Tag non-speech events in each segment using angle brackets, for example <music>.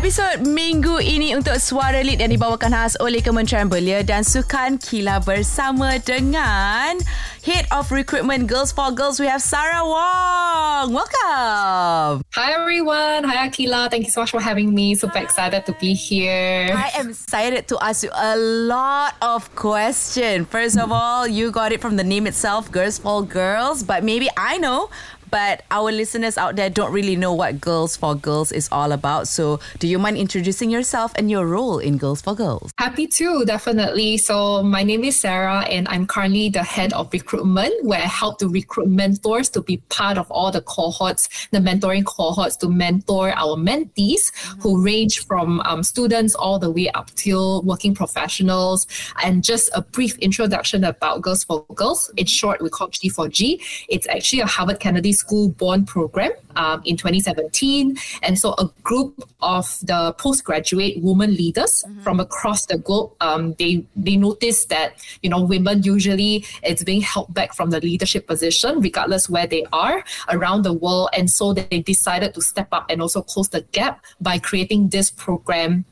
Episod minggu ini untuk Suara Lead yang dibawakan khas oleh Kementerian Belia dan Sukan Kila bersama dengan Head of Recruitment Girls for Girls. We have Sarah Wong. Welcome. Hi everyone. Hi Akila. Thank you so much for having me. Super excited to be here. I am excited to ask you a lot of questions. First of all, you got it from the name itself, Girls for Girls, but maybe I know but our listeners out there don't really know what Girls for Girls is all about. So, do you mind introducing yourself and your role in Girls for Girls? Happy to, definitely. So, my name is Sarah, and I'm currently the head of recruitment, where I help to recruit mentors to be part of all the cohorts, the mentoring cohorts, to mentor our mentees mm-hmm. who range from um, students all the way up till working professionals. And just a brief introduction about Girls for Girls. In short, we call G4G. It's actually a Harvard Kennedy School Bond program um, in 2017. And so a group of the postgraduate women leaders mm-hmm. from across the globe, um, they, they noticed that, you know, women usually it's being held back from the leadership position, regardless where they are around the world. And so they decided to step up and also close the gap by creating this program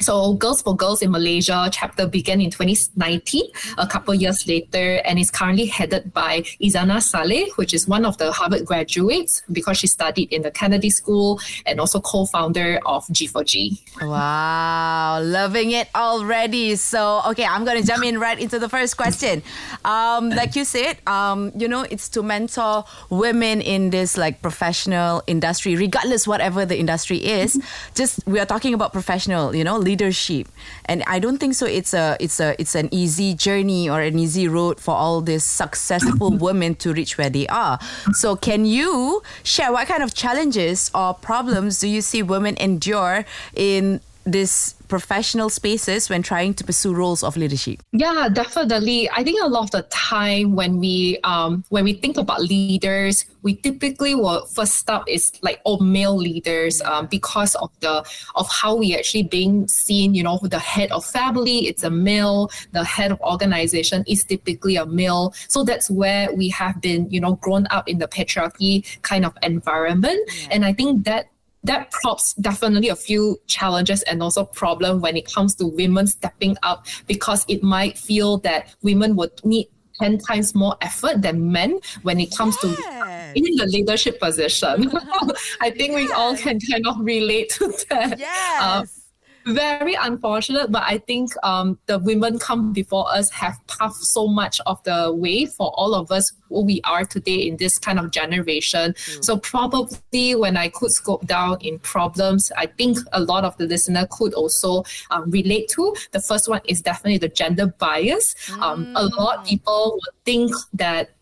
so Girls for Girls in Malaysia chapter began in 2019, a couple years later, and is currently headed by Izana Saleh, which is one of the Harvard graduates because she studied in the Kennedy School and also co-founder of G4G. Wow, loving it already. So, okay, I'm to jump in right into the first question. Um, like you said, um, you know, it's to mentor women in this like professional industry, regardless whatever the industry is. Just we are talking about professional, you know leadership. And i don't think so it's a it's a it's an easy journey or an easy road for all these successful <coughs> women to reach where they are. So can you share what kind of challenges or problems do you see women endure in this professional spaces when trying to pursue roles of leadership? Yeah, definitely. I think a lot of the time when we um, when we think about leaders, we typically will first stop is like all male leaders um, because of the of how we actually being seen. You know, the head of family it's a male, the head of organization is typically a male. So that's where we have been, you know, grown up in the patriarchy kind of environment, yeah. and I think that that props definitely a few challenges and also problem when it comes to women stepping up because it might feel that women would need 10 times more effort than men when it comes yes. to in the leadership position. <laughs> I think yes. we all can kind of relate to that. Uh, yes. Uh, very unfortunate, but I think um, the women come before us have paved so much of the way for all of us who we are today in this kind of generation. Mm. So probably when I could scope down in problems, I think a lot of the listener could also um, relate to. The first one is definitely the gender bias. Mm. Um, a lot of mm. people would think that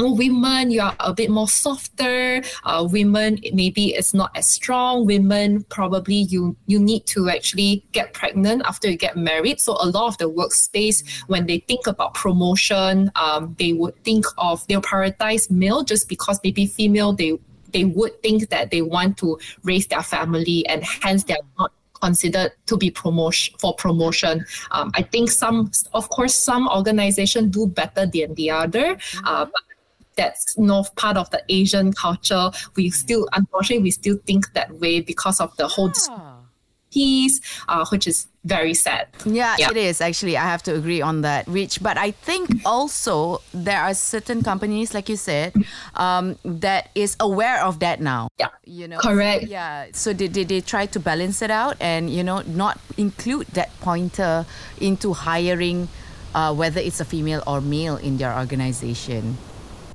oh, women, you are a bit more softer. Uh, women, maybe it's not as strong. Women, probably you you need to actually get pregnant after you get married. So a lot of the workspace, when they think about promotion, um, they would think of they'll prioritize male just because maybe female they they would think that they want to raise their family and hence they're not considered to be promotion for promotion. Um, I think some, of course, some organizations do better than the other, uh, but that's you know, part of the Asian culture. We still, unfortunately, we still think that way because of the whole ah. piece, uh, which is very sad. Yeah, yeah, it is actually. I have to agree on that. Which, but I think also there are certain companies, like you said, um, that is aware of that now. Yeah, you know, correct. Yeah, so they, they they try to balance it out and you know not include that pointer into hiring, uh, whether it's a female or male in their organization.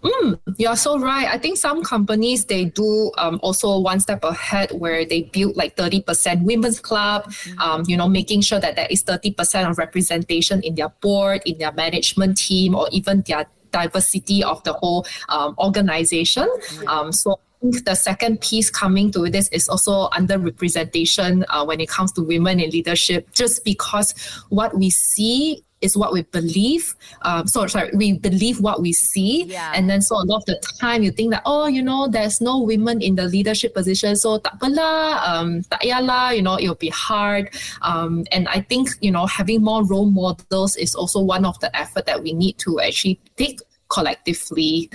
Mm, you're so right. I think some companies they do um, also one step ahead where they build like 30% women's club, mm-hmm. um, you know, making sure that there is 30% of representation in their board, in their management team, or even their diversity of the whole um, organization. Um, so the second piece coming to this is also under representation uh, when it comes to women in leadership, just because what we see is what we believe. Um, so sorry, we believe what we see, yeah. and then so a lot of the time you think that oh, you know, there's no women in the leadership position, so tak pala, um, tak you know, it'll be hard. Um, and I think you know having more role models is also one of the effort that we need to actually take collectively.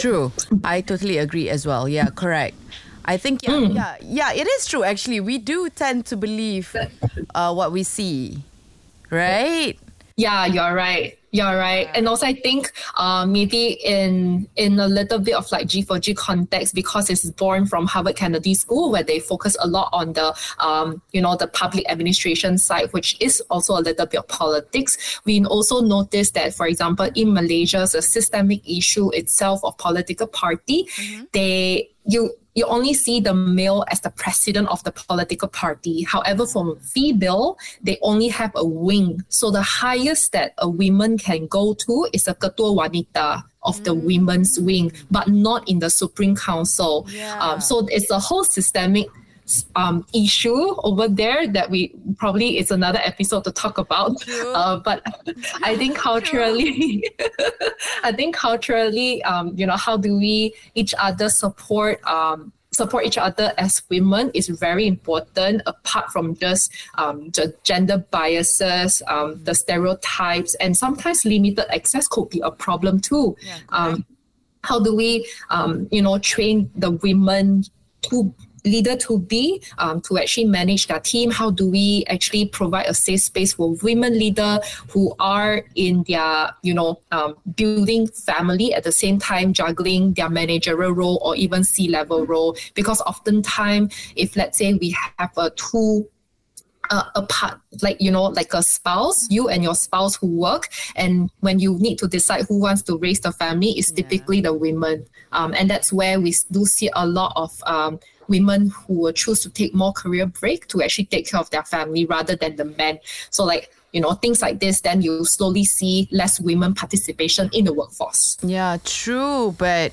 True, I totally agree as well. Yeah, correct. I think yeah, mm. yeah, yeah. It is true. Actually, we do tend to believe uh, what we see, right? Yeah, you're right. You're right. And also I think uh, maybe in in a little bit of like G4G context because it's born from Harvard Kennedy School where they focus a lot on the um, you know the public administration side, which is also a little bit of politics. We also notice that, for example, in Malaysia, the systemic issue itself of political party, mm-hmm. they you you only see the male as the president of the political party. However, for female, they only have a wing. So the highest that a woman can go to is a ketua wanita of the mm. women's wing, but not in the Supreme Council. Yeah. Um, so it's a whole systemic um, issue over there that we probably it's another episode to talk about. Uh, but <laughs> I think culturally, <laughs> I think culturally, um, you know, how do we each other support um, support each other as women is very important apart from just um, the gender biases um, the stereotypes and sometimes limited access could be a problem too. Yeah, um, how do we um, you know train the women to leader to be um, to actually manage their team? How do we actually provide a safe space for women leader who are in their, you know, um, building family at the same time juggling their managerial role or even C-level role? Because oftentimes, if let's say we have a two uh, a part like you know like a spouse you and your spouse who work and when you need to decide who wants to raise the family is typically the women um, and that's where we do see a lot of um, women who will choose to take more career break to actually take care of their family rather than the men. So like you know things like this then you slowly see less women participation in the workforce yeah true but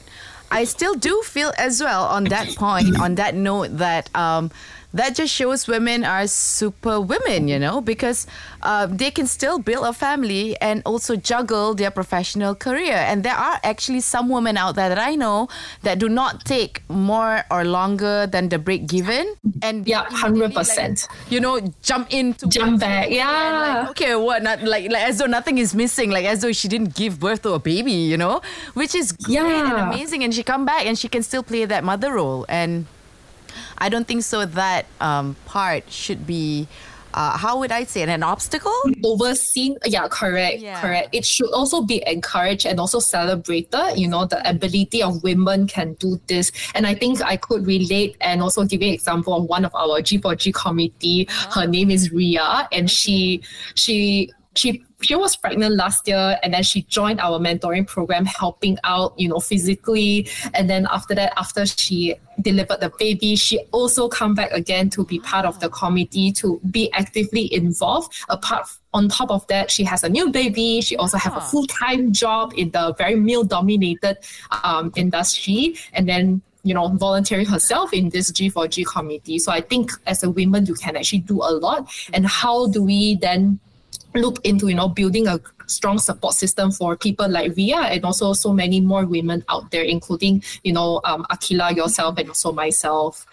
i still do feel as well on that point on that note that um that just shows women are super women, you know, because uh, they can still build a family and also juggle their professional career. And there are actually some women out there that I know that do not take more or longer than the break given. And yeah, hundred percent. Like, you know, jump into jump back. Yeah. Like, okay, what? Not like like as though nothing is missing, like as though she didn't give birth to a baby, you know, which is great yeah. and amazing. And she come back and she can still play that mother role and I don't think so that um, part should be. Uh, how would I say it? An obstacle? Overseen. Yeah, correct. Yeah. Correct. It should also be encouraged and also celebrated. You know, the ability of women can do this. And I think I could relate and also give an example of one of our G4G committee. Her name is Ria, and okay. she she she she was pregnant last year and then she joined our mentoring program helping out you know physically and then after that after she delivered the baby she also come back again to be part of the committee to be actively involved apart on top of that she has a new baby she also have a full-time job in the very male dominated um, industry and then you know, volunteering herself in this G4G committee. So I think as a woman, you can actually do a lot. And how do we then look into you know building a strong support system for people like Ria and also so many more women out there, including you know um, Akila yourself and also myself.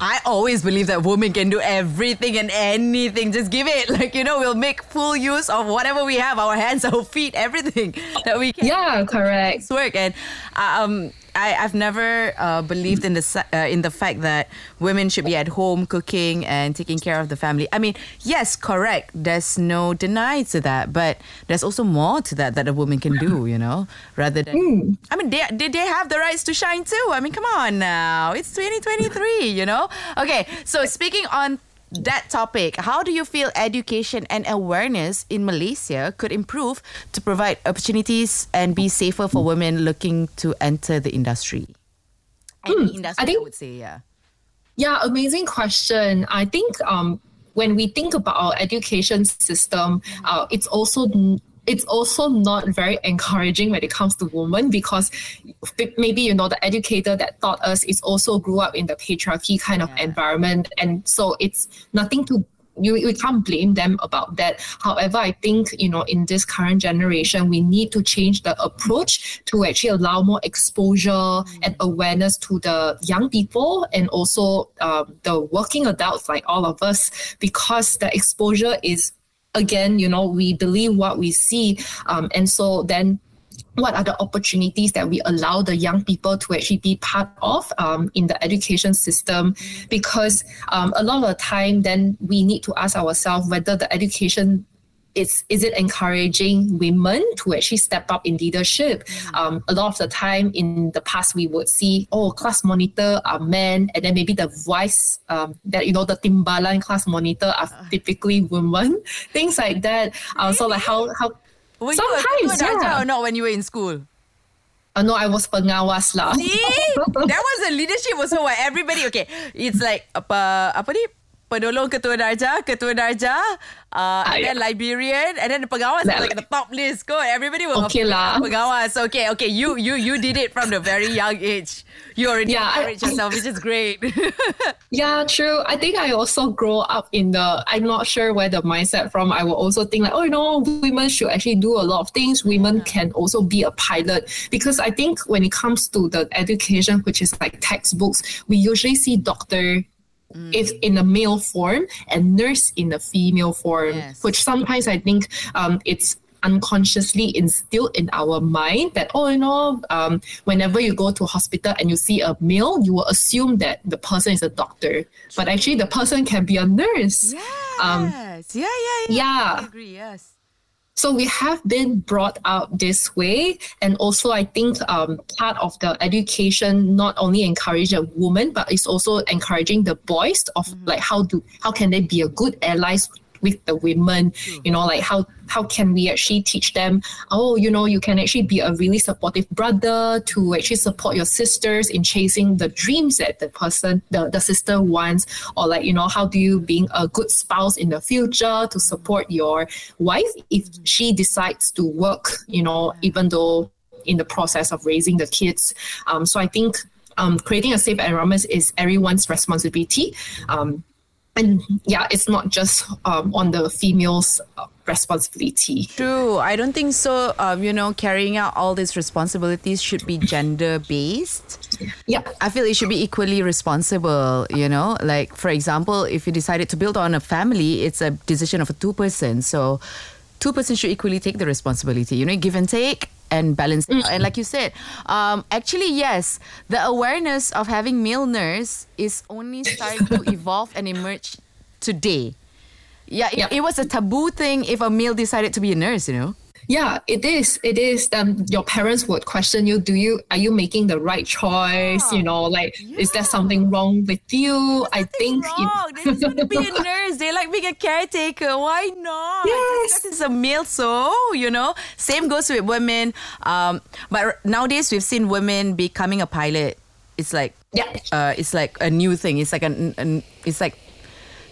I always believe that women can do everything and anything. Just give it. <laughs> Like, you know, we'll make full use of whatever we have our hands, <laughs> our feet, everything <laughs> that we can. Yeah, correct. Work. And um, I, I've never uh, believed in the uh, in the fact that women should be at home cooking and taking care of the family. I mean, yes, correct. There's no deny to that, but there's also more to that that a woman can do. You know, rather than mm. I mean, they, they they have the rights to shine too. I mean, come on now, it's 2023. You know. Okay, so speaking on that topic, how do you feel education and awareness in Malaysia could improve to provide opportunities and be safer for women looking to enter the industry? Any hmm, industry, I, think, I would say, yeah. Yeah, amazing question. I think um, when we think about our education system, uh, it's also it's also not very encouraging when it comes to women because maybe you know the educator that taught us is also grew up in the patriarchy kind yeah. of environment and so it's nothing to you we can't blame them about that. However, I think you know in this current generation, we need to change the approach to actually allow more exposure mm. and awareness to the young people and also um, the working adults like all of us, because the exposure is again, you know, we believe what we see. Um, and so then what are the opportunities that we allow the young people to actually be part of um, in the education system because um, a lot of the time then we need to ask ourselves whether the education is is it encouraging women to actually step up in leadership? Um, a lot of the time in the past, we would see, oh, class monitor are men, and then maybe the vice, um, that you know, the timbalan class monitor are typically women, <laughs> things like that. Um, so like how how Were Sometimes, you a yeah. or not when you were in school? uh, no, I was pengawas lah. See, <laughs> that was a leadership also. Where everybody, okay, it's like apa apa ni? Penolong ketua darjah, ketua darjah, uh, Ah, and then Liberian, and then the pengawas was like the top list. Go, everybody was Okay lah. pengawas. Okay, okay, you you you did it from the very young age. You already Yeah, I- encouraged yourself, which is great. <laughs> Yeah, true. I think I also grow up in the. I'm not sure where the mindset from. I will also think like, oh, you know, women should actually do a lot of things. Women can also be a pilot because I think when it comes to the education, which is like textbooks, we usually see doctor. If in a male form and nurse in a female form, Yes. which sometimes I think um, it's unconsciously instilled in our mind that oh you know um, whenever you go to a hospital and you see a male you will assume that the person is a doctor but actually the person can be a nurse Um, yes, yeah, yeah, yeah. yeah. I agree. Yes. So we have been brought up this way and also i think um, part of the education not only encourage a woman but it's also encouraging the boys of like how do how can they be a good allies with the women you know like how how can we actually teach them oh you know you can actually be a really supportive brother to actually support your sisters in chasing the dreams that the person the, the sister wants or like you know how do you being a good spouse in the future to support your wife if she decides to work you know even though in the process of raising the kids. Um, so i think um, creating a safe environment is everyone's responsibility. Um, and yeah it's not just um, on the female's uh, responsibility True. I don't think so. Um, you know, carrying out all these responsibilities should be gender based. yeah I feel it should be equally responsible, you know? Like, for example, if you decided to build on a family, it's a decision of a two person. So, two persons should equally take the responsibility, you know, give and take and balance out. And like you said, um, actually, yes, the awareness of having male nurse is only <laughs> starting to evolve and emerge today. Yeah, it, Yeah. it was a taboo thing if a male decided to be a nurse, you know? Yeah it is it is um your parents would question you do you are you making the right choice you know like is there something wrong with you i think you- wrong. They just want to be a <laughs> nurse. They like being a caretaker. Why not? Yes. Because it's a male, so you know. Same goes with women. Um, but r- nowadays we've seen women becoming a pilot. It's like yeah uh, it's like a new thing. It's like an, an it's like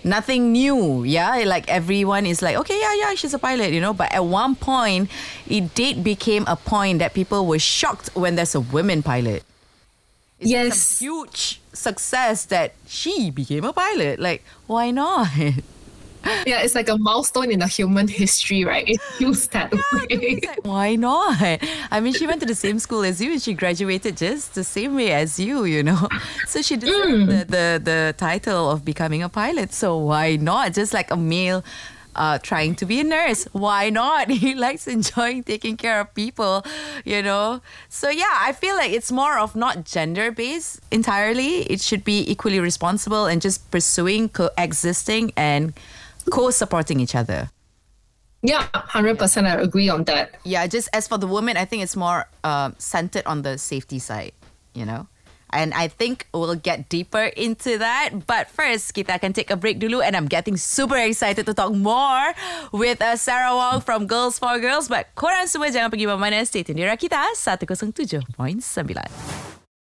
nothing new. Yeah, like everyone is like, okay, yeah, yeah, she's a pilot, you know. But at one point, it did became a point that people were shocked when there's a women pilot. It's Yes. huge success that she became a pilot. Like, why not? <laughs> <laughs> yeah it's like a milestone in the human history right it feels that way like, why not? I mean, she went to the same school as you and she graduated just the same way as you, you know. <laughs> So she deserved the, the, the title of becoming a pilot. So why not? Just like a male uh, trying to be a nurse. Why not? <laughs> He likes enjoying taking care of people, you know. So yeah, I feel like it's more of not gender based entirely. It should be equally responsible and just pursuing coexisting and co-supporting each other. yeah 100% i agree on that Yeah, just as for the woman, I think it's more uh, centered on the safety side, you know? And I think we'll get deeper into that. But first, kita akan take a break dulu. And I'm getting super excited to talk more with uh, Sarah Wong from Girls for Girls. But korang semua jangan pergi mana-mana. Stay tune di Rakita 107.9.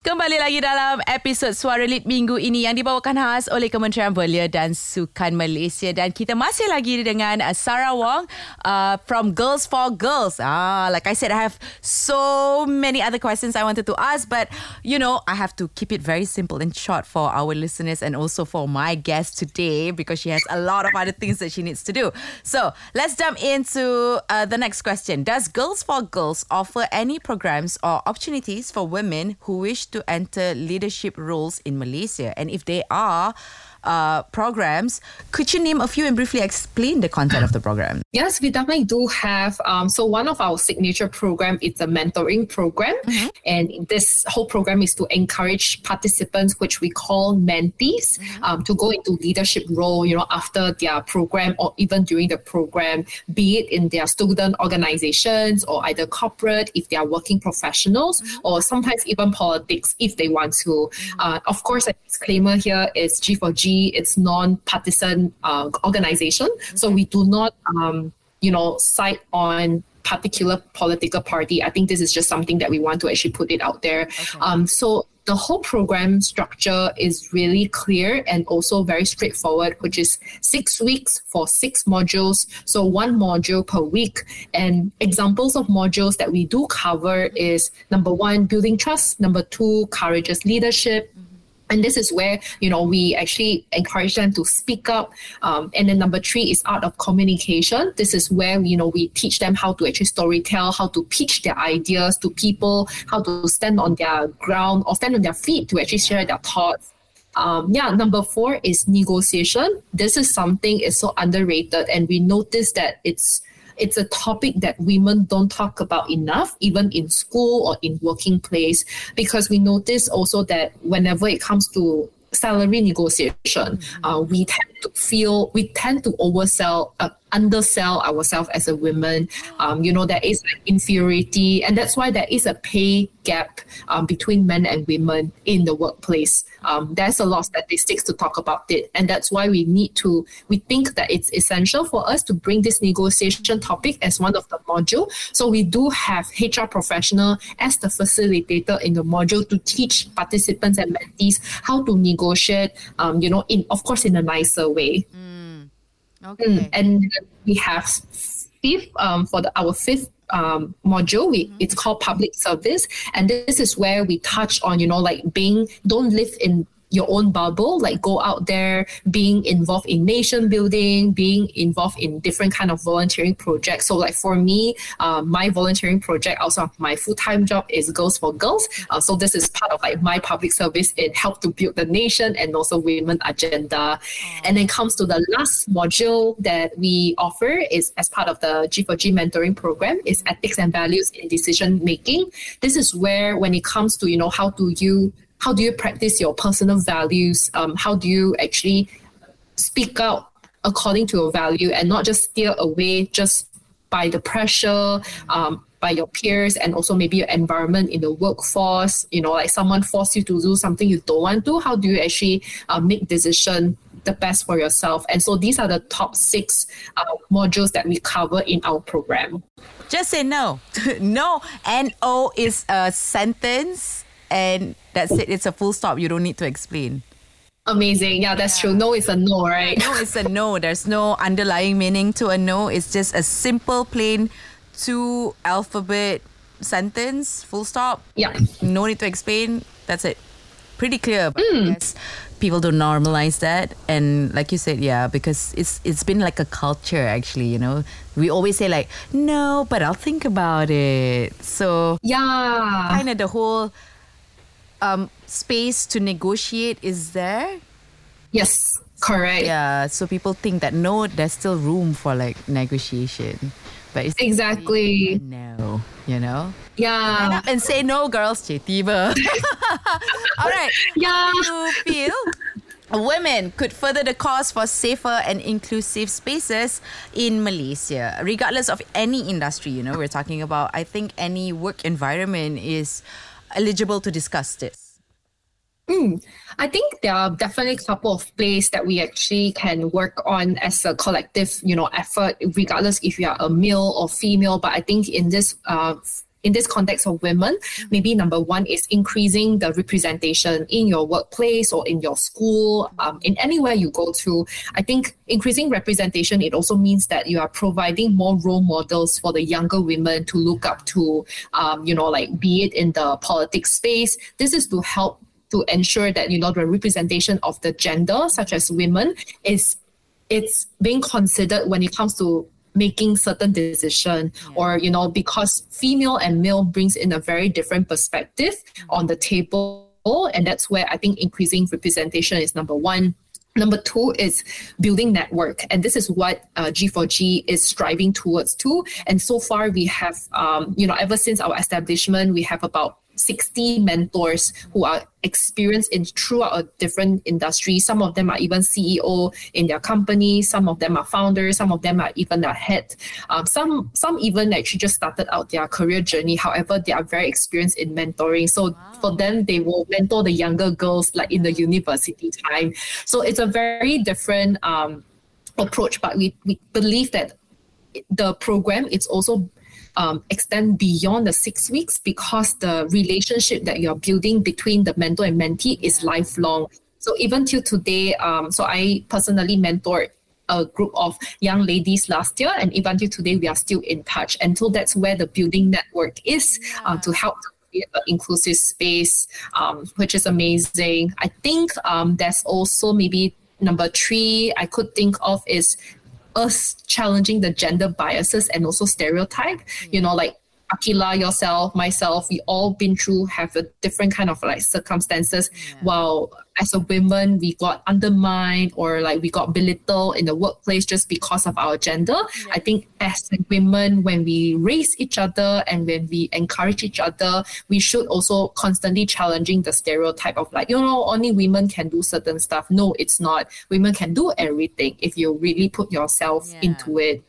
Kembali lagi dalam episod Suara Lit minggu ini yang dibawakan khas oleh Kementerian Belia dan Sukan Malaysia dan kita masih lagi dengan uh, Sarah Wong uh, from Girls for Girls. Ah, like I said, I have so many other questions I wanted to ask, but you know, I have to keep it very simple and short for our listeners and also for my guest today because she has a lot of other things that she needs to do. So let's jump into uh, the next question. Does Girls for Girls offer any programs or opportunities for women who wish enter leadership roles in Malaysia? And if they are, uh, programs. Could you name a few and briefly explain the content of the program? Yes, we definitely do have. Um, so one of our signature program is a mentoring program, mm-hmm. and this whole program is to encourage participants, which we call mentees, mm-hmm. um, to go into leadership role. You know, after their program or even during the program, be it in their student organizations or either corporate if they are working professionals, mm-hmm. or sometimes even politics if they want to. Mm-hmm. Uh, of course, a disclaimer here is G4G. It's non-partisan uh, organization, okay. so we do not, um, you know, side on particular political party. I think this is just something that we want to actually put it out there. Okay. Um, so the whole program structure is really clear and also very straightforward, which is six weeks for six modules. So one module per week. And examples of modules that we do cover is number one, building trust. Number two, courageous leadership and this is where you know we actually encourage them to speak up. Um, and then number three is art of communication. This is where you know we teach them how to actually story tell how to pitch their ideas to people how to stand on their ground or stand on their feet to actually share their thoughts. Um, yeah, number four is negotiation. This is something is so underrated, and we notice that it's it's a topic that women don't talk about enough, even in school or in working place, because we notice also that whenever it comes to salary negotiation, mm-hmm. uh, we tend feel we tend to oversell, uh, undersell ourselves as a woman. Um, you know, there is like inferiority, and that's why there is a pay gap um, between men and women in the workplace. Um, there's a lot of statistics to talk about it, and that's why we need to. We think that it's essential for us to bring this negotiation topic as one of the module. So we do have HR professional as the facilitator in the module to teach participants and mentees how to negotiate. Um, you know, in of course in a nicer way. Mm. Okay. Mm, and we have fifth um, for the, our fifth um, module we, mm-hmm. it's called public service and this is where we touch on you know like being don't live in your own bubble like go out there being involved in nation building being involved in different kind of volunteering projects. So like for me uh, my volunteering project also my full-time job is girls for girls. Uh, so this is part of like my public service. It helped to build the nation and also women agenda. And then comes to the last module that we offer is as part of the g4g mentoring program is ethics and values in decision making this is where when it comes to you know how do you how do you practice your personal values? Um, how do you actually speak out according to your value and not just steer away just by the pressure, um, by your peers, and also maybe your environment in the workforce? You know, like someone force you to do something you don't want to. How do you actually uh, make decision the best for yourself? And so these are the top six uh, modules that we cover in our program. Just say no. <laughs> no. N O is a sentence and that's it. It's a full stop. You don't need to explain. Amazing. Yeah, that's true. No is a no, right? No is a no. <laughs> There's no underlying meaning to a no. It's just a simple, plain two alphabet sentence, full stop. Yeah. No need to explain. That's it. Pretty clear. But mm. people don't normalize that. And like you said, yeah, because it's it's been like a culture actually, you know. We always say like, no, but I'll think about it. So yeah. Kind of the whole um, space to negotiate is there. Yes, correct. Yeah, so people think that no, there's still room for like negotiation, but it's exactly no, you know. Yeah, and say no, girls, Chetiba. <laughs> All right. Yeah. you feel? Women could further the cause for safer and inclusive spaces in Malaysia, regardless of any industry. You know, we're talking about. I think any work environment is eligible to discuss this? Mm, I think there are definitely a couple of places that we actually can work on as a collective, you know, effort, regardless if you are a male or female. But I think in this uh, in this context of women, maybe number one is increasing the representation in your workplace or in your school, um, in anywhere you go to. I think increasing representation, it also means that you are providing more role models for the younger women to look up to, um, you know, like be it in the politics space. This is to help to ensure that, you know, the representation of the gender, such as women, is it's being considered when it comes to making certain decision yeah. or you know because female and male brings in a very different perspective mm-hmm. on the table and that's where i think increasing representation is number one Number two is building network, and this is what uh, G4G is striving towards too. And so far, we have, um, you know, ever since our establishment, we have about 60 mentors who are experienced in throughout a different industry. Some of them are even CEO in their company. Some of them are founders. Some of them are even a head. Um, some some even actually just started out their career journey. However, they are very experienced in mentoring. So wow. for them, they will mentor the younger girls like in the university time. So it's a very different um, approach. But we, we believe that the program it's also um, extend beyond the six weeks because the relationship that you're building between the mentor and mentee is lifelong. So even till today, um, so I personally mentored a group of young ladies last year, and even till today, we are still in touch. And so that's where the building network is uh, to help create an inclusive space, um, which is amazing. I think um, there's also maybe number three I could think of is us challenging the gender biases and also stereotype. Mm-hmm. You know, like Akila, yourself, myself, we all been through have a different kind of like circumstances. Yeah. While as a woman, we got undermined or like we got belittled in the workplace just because of our gender. Yeah. I think as women, when we raise each other and when we encourage each other, we should also constantly challenging the stereotype of like, you know, only women can do certain stuff. No, it's not. Women can do everything if you really put yourself yeah. into it.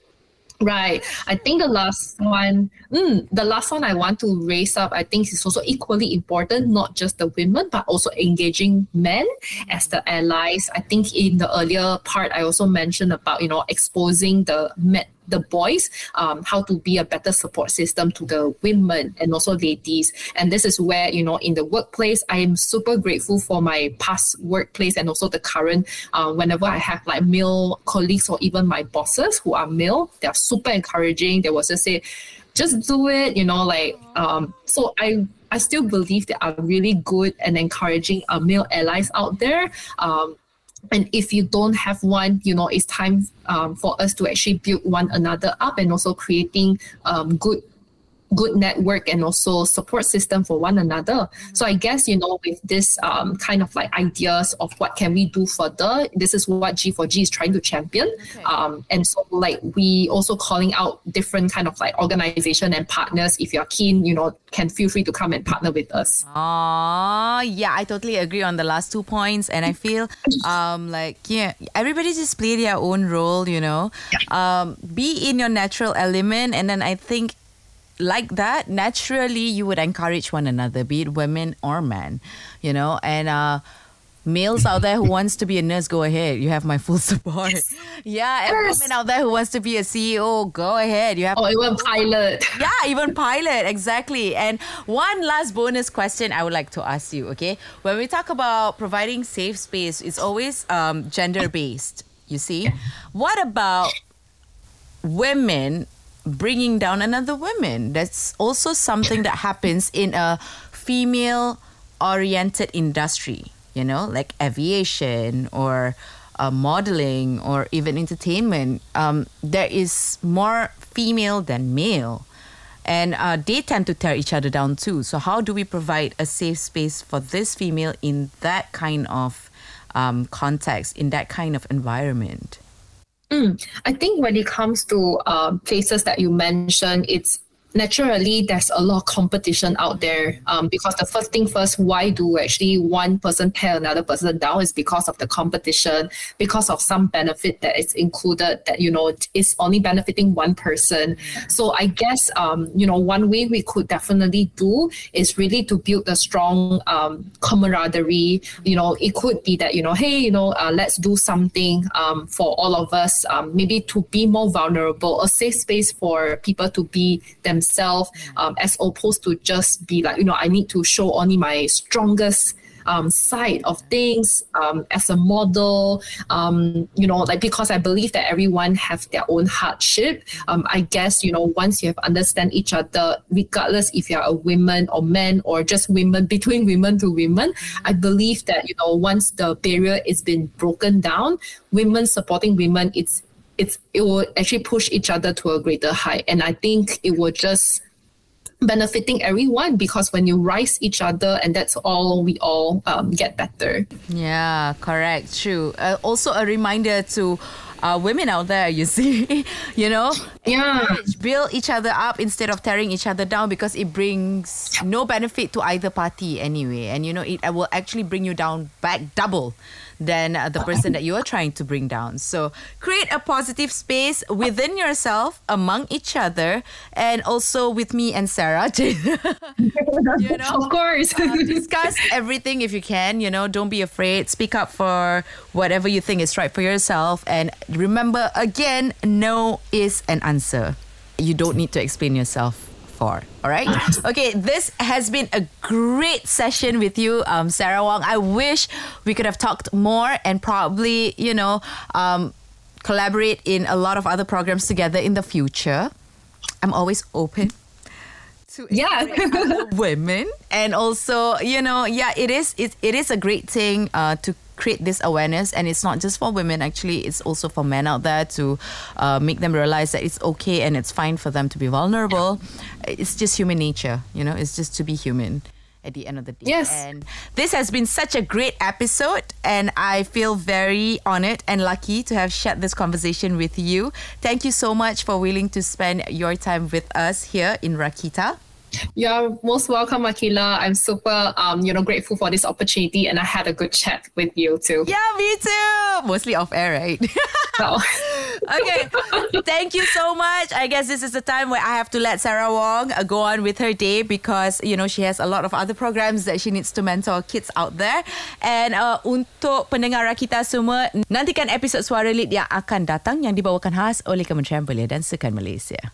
Right. I think the last one, mm, the last one I want to raise up, I think is also equally important, not just the women, but also engaging men as the allies. I think in the earlier part, I also mentioned about, you know, exposing the men, the boys um, how to be a better support system to the women and also ladies. And this is where, you know, in the workplace, I am super grateful for my past workplace and also the current, uh, whenever I have like male colleagues or even my bosses who are male, they are super encouraging. They will just say, just do it, you know, like, um, so I, I still believe there are really good and encouraging uh, male allies out there. Um, and if you don't have one you know it's time um, for us to actually build one another up and also creating um, good good network and also support system for one another. Mm-hmm. So I guess you know with this um, kind of like ideas of what can we do further, this is what G4G is trying to champion. Okay. Um, and so like we also calling out different kind of like organization and partners. If you're keen, you know, can feel free to come and partner with us. Oh yeah, I totally agree on the last two points, and I feel <laughs> um like yeah, everybody just play their own role. You know, yeah. um, be in your natural element, and then I think like that, naturally you would encourage one another, be it women or men, you know, and uh, males out there who wants to be a nurse, go ahead. You have my full <laughs> support. Yeah, and yes. women out there who wants to be a CEO, go ahead. You have or even pilot. <laughs> Yeah, even pilot, exactly. And one last bonus question I would like to ask you. Okay, when we talk about providing safe space, it's always um, gender based. You see, what about women bringing down another woman. That's also something that happens in a female oriented industry, you know, like aviation or uh, modeling or even entertainment. Um, there is more female than male. And uh, they tend to tear each other down too. So, how do we provide a safe space for this female in that kind of um, context, in that kind of environment? Mm, I think when it comes to uh, places that you mentioned, it's naturally there's a lot of competition out there um, because the first thing first why do actually one person tear another person down is because of the competition because of some benefit that is included that you know is only benefiting one person. So i guess um, you know one way we could definitely do is really to build a strong um, camaraderie. You know it could be that you know hey you know uh, let's do something um, for all of us um, maybe to be more vulnerable a safe space for people to be themselves myself um, as opposed to just be like, you know, I need to show only my strongest um, side of things um, as a model. Um, you know, like because I believe that everyone have their own hardship. Um, I guess you know once you have understand each other, regardless if you're a woman or man or just women <laughs> between women to women, I believe that you know once the barrier is been broken down, women supporting women, it's it's it will actually push each other to a greater height. And i think it will just benefiting everyone because when you rise each other and that's all we all um, get better. Yeah correct. True. Uh, also a reminder to uh, women out there, you <laughs> see, you know, yeah, build each other up instead of tearing each other down because it brings no benefit to either party anyway, and you know it will actually bring you down back double than uh, the person that you are trying to bring down. So create a positive space within yourself, among each other, and also with me and Sarah. <laughs> you know, of course, uh, discuss everything if you can. You know, don't be afraid. Speak up for whatever you think is right for yourself, and remember again, no is an answer. You don't need to explain yourself for. All right. <laughs> Okay. This has been a great session with you, um, Sarah Wong. I wish we could have talked more and probably, you know, um, collaborate in a lot of other programs together in the future. I'm always open to yeah women and also you know yeah it is it, it is a great thing uh, to create this awareness and it's not just for women actually it's also for men out there to uh, make them realize that it's okay and it's fine for them to be vulnerable it's just human nature you know it's just to be human at the end of the day. Yes. And this has been such a great episode, and I feel very honored and lucky to have shared this conversation with you. Thank you so much for willing to spend your time with us here in Rakita. You're most welcome, Akila. I'm super, um, you know, grateful for this opportunity, and I had a good chat with you too. Yeah, me too. Mostly off air, right? No. <laughs> <laughs> okay. Thank you so much. I guess this is the time where I have to let Sarah Wong uh, go on with her day because you know she has a lot of other programs that she needs to mentor kids out there. And uh, untuk pendengar kita semua, nantikan episod Suara Lit yang akan datang yang dibawakan khas oleh Kementerian Belia dan Sukan Malaysia.